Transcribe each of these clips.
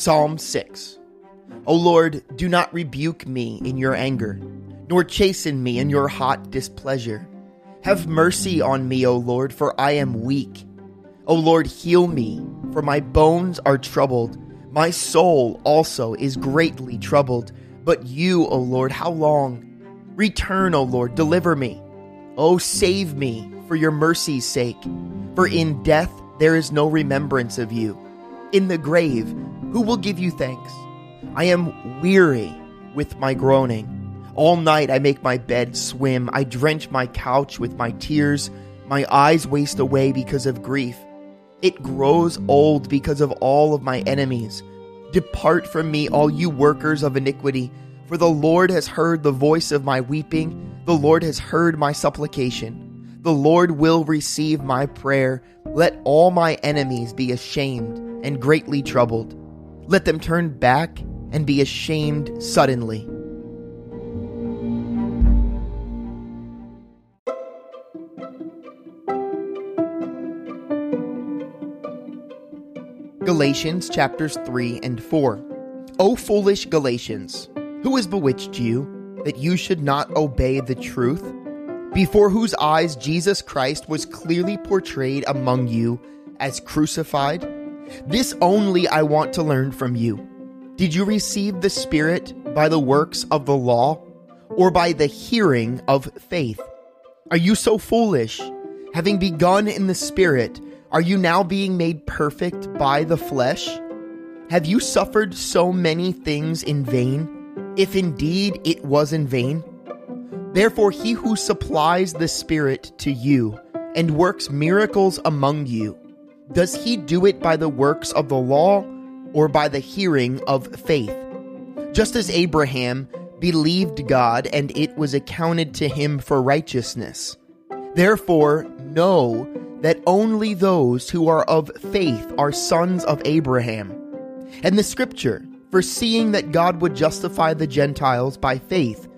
Psalm 6 O Lord, do not rebuke me in your anger, nor chasten me in your hot displeasure. Have mercy on me, O Lord, for I am weak. O Lord, heal me, for my bones are troubled. My soul also is greatly troubled. But you, O Lord, how long? Return, O Lord, deliver me. O save me for your mercy's sake. For in death there is no remembrance of you. In the grave, who will give you thanks? I am weary with my groaning. All night I make my bed swim. I drench my couch with my tears. My eyes waste away because of grief. It grows old because of all of my enemies. Depart from me, all you workers of iniquity, for the Lord has heard the voice of my weeping. The Lord has heard my supplication. The Lord will receive my prayer. Let all my enemies be ashamed and greatly troubled. Let them turn back and be ashamed suddenly. Galatians chapters 3 and 4. O foolish Galatians, who has bewitched you that you should not obey the truth? Before whose eyes Jesus Christ was clearly portrayed among you as crucified? This only I want to learn from you. Did you receive the Spirit by the works of the law or by the hearing of faith? Are you so foolish? Having begun in the Spirit, are you now being made perfect by the flesh? Have you suffered so many things in vain, if indeed it was in vain? Therefore, he who supplies the Spirit to you and works miracles among you, does he do it by the works of the law or by the hearing of faith? Just as Abraham believed God and it was accounted to him for righteousness. Therefore, know that only those who are of faith are sons of Abraham. And the scripture, foreseeing that God would justify the Gentiles by faith,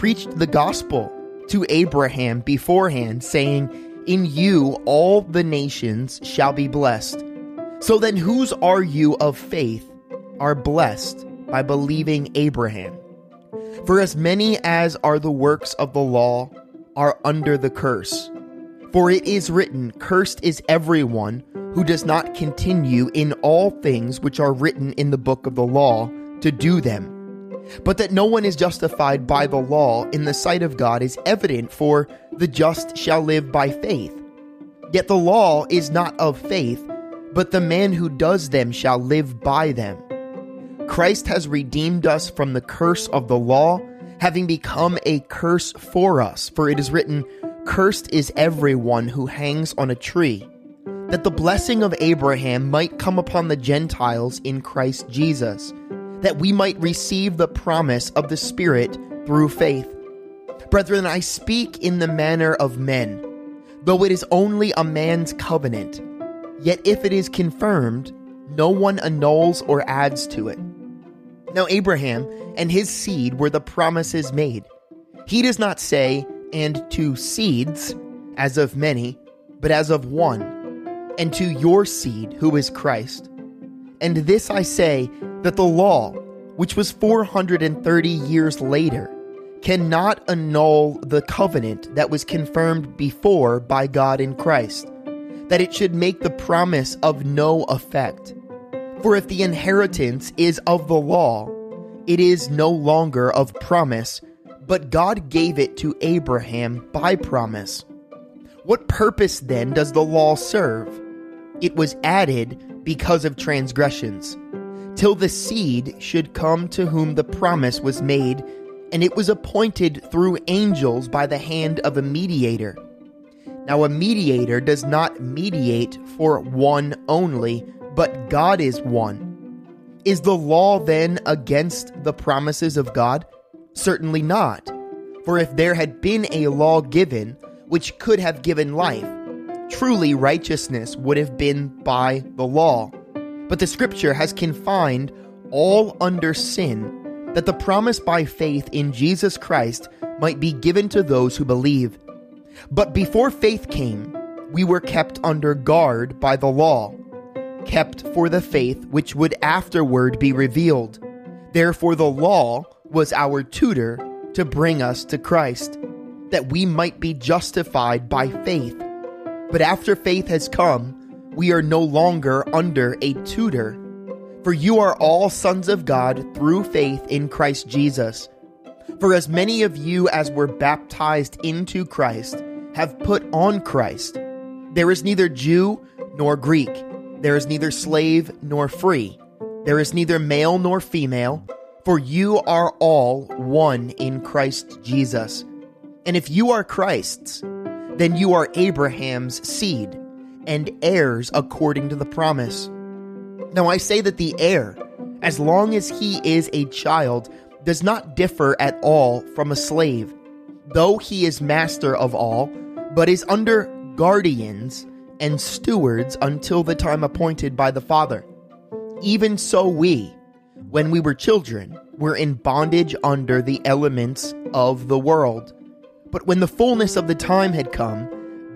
preached the gospel to Abraham beforehand, saying, In you all the nations shall be blessed. So then, whose are you of faith are blessed by believing Abraham? For as many as are the works of the law are under the curse. For it is written, Cursed is everyone who does not continue in all things which are written in the book of the law to do them. But that no one is justified by the law in the sight of God is evident, for the just shall live by faith. Yet the law is not of faith, but the man who does them shall live by them. Christ has redeemed us from the curse of the law, having become a curse for us, for it is written, Cursed is everyone who hangs on a tree, that the blessing of Abraham might come upon the Gentiles in Christ Jesus, that we might receive the promise of the Spirit through faith. Brethren, I speak in the manner of men, though it is only a man's covenant. Yet if it is confirmed, no one annuls or adds to it. Now, Abraham and his seed were the promises made. He does not say, and to seeds, as of many, but as of one, and to your seed, who is Christ. And this I say, that the law, which was 430 years later, cannot annul the covenant that was confirmed before by God in Christ, that it should make the promise of no effect. For if the inheritance is of the law, it is no longer of promise but God gave it to Abraham by promise. What purpose then does the law serve? It was added because of transgressions, till the seed should come to whom the promise was made, and it was appointed through angels by the hand of a mediator. Now, a mediator does not mediate for one only, but God is one. Is the law then against the promises of God? Certainly not. For if there had been a law given which could have given life, truly righteousness would have been by the law. But the scripture has confined all under sin, that the promise by faith in Jesus Christ might be given to those who believe. But before faith came, we were kept under guard by the law, kept for the faith which would afterward be revealed. Therefore, the law was our tutor to bring us to Christ, that we might be justified by faith. But after faith has come, we are no longer under a tutor. For you are all sons of God through faith in Christ Jesus. For as many of you as were baptized into Christ have put on Christ. There is neither Jew nor Greek, there is neither slave nor free, there is neither male nor female, for you are all one in Christ Jesus. And if you are Christ's, then you are Abraham's seed and heirs according to the promise. Now I say that the heir, as long as he is a child, does not differ at all from a slave, though he is master of all, but is under guardians and stewards until the time appointed by the Father. Even so, we, when we were children, were in bondage under the elements of the world. But when the fullness of the time had come,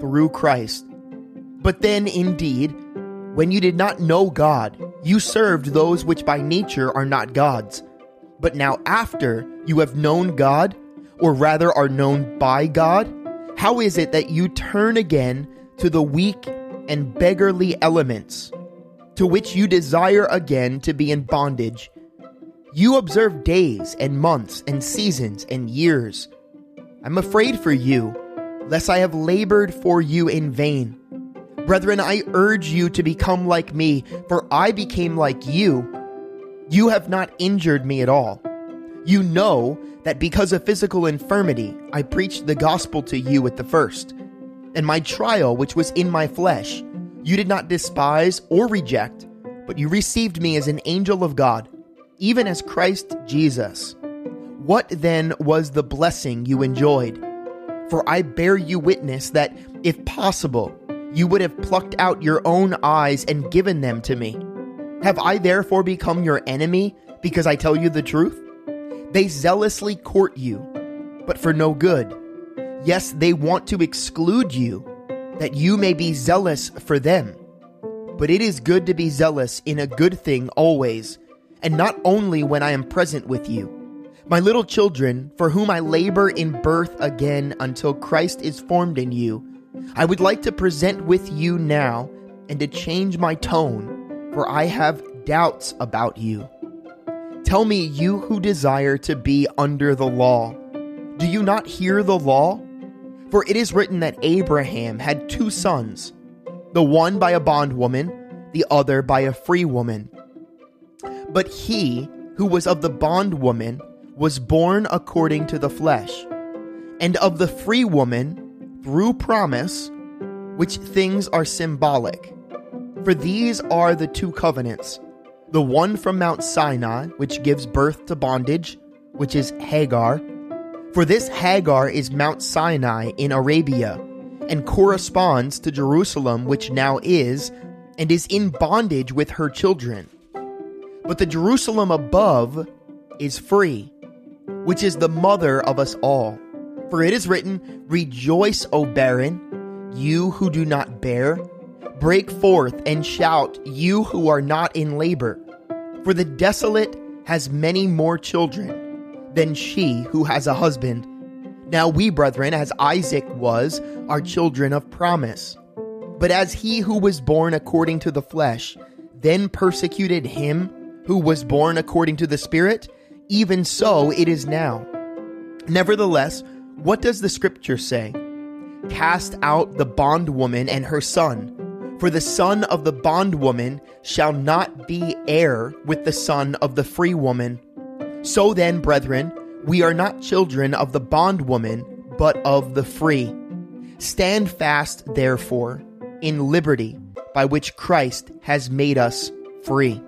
through Christ. But then, indeed, when you did not know God, you served those which by nature are not gods. But now, after you have known God, or rather are known by God, how is it that you turn again to the weak and beggarly elements, to which you desire again to be in bondage? You observe days and months and seasons and years. I'm afraid for you lest I have labored for you in vain. Brethren, I urge you to become like me, for I became like you. You have not injured me at all. You know that because of physical infirmity, I preached the gospel to you at the first. And my trial, which was in my flesh, you did not despise or reject, but you received me as an angel of God, even as Christ Jesus. What then was the blessing you enjoyed? For I bear you witness that, if possible, you would have plucked out your own eyes and given them to me. Have I therefore become your enemy because I tell you the truth? They zealously court you, but for no good. Yes, they want to exclude you, that you may be zealous for them. But it is good to be zealous in a good thing always, and not only when I am present with you. My little children, for whom I labor in birth again until Christ is formed in you, I would like to present with you now and to change my tone, for I have doubts about you. Tell me, you who desire to be under the law, do you not hear the law? For it is written that Abraham had two sons, the one by a bondwoman, the other by a free woman. But he who was of the bondwoman was born according to the flesh, and of the free woman through promise, which things are symbolic. For these are the two covenants the one from Mount Sinai, which gives birth to bondage, which is Hagar. For this Hagar is Mount Sinai in Arabia, and corresponds to Jerusalem, which now is, and is in bondage with her children. But the Jerusalem above is free which is the mother of us all. For it is written, Rejoice, O barren, you who do not bear. Break forth and shout, you who are not in labor. For the desolate has many more children than she who has a husband. Now we, brethren, as Isaac was, are children of promise. But as he who was born according to the flesh then persecuted him who was born according to the Spirit, even so it is now. Nevertheless, what does the scripture say? Cast out the bondwoman and her son, for the son of the bondwoman shall not be heir with the son of the free woman. So then, brethren, we are not children of the bondwoman, but of the free. Stand fast, therefore, in liberty by which Christ has made us free.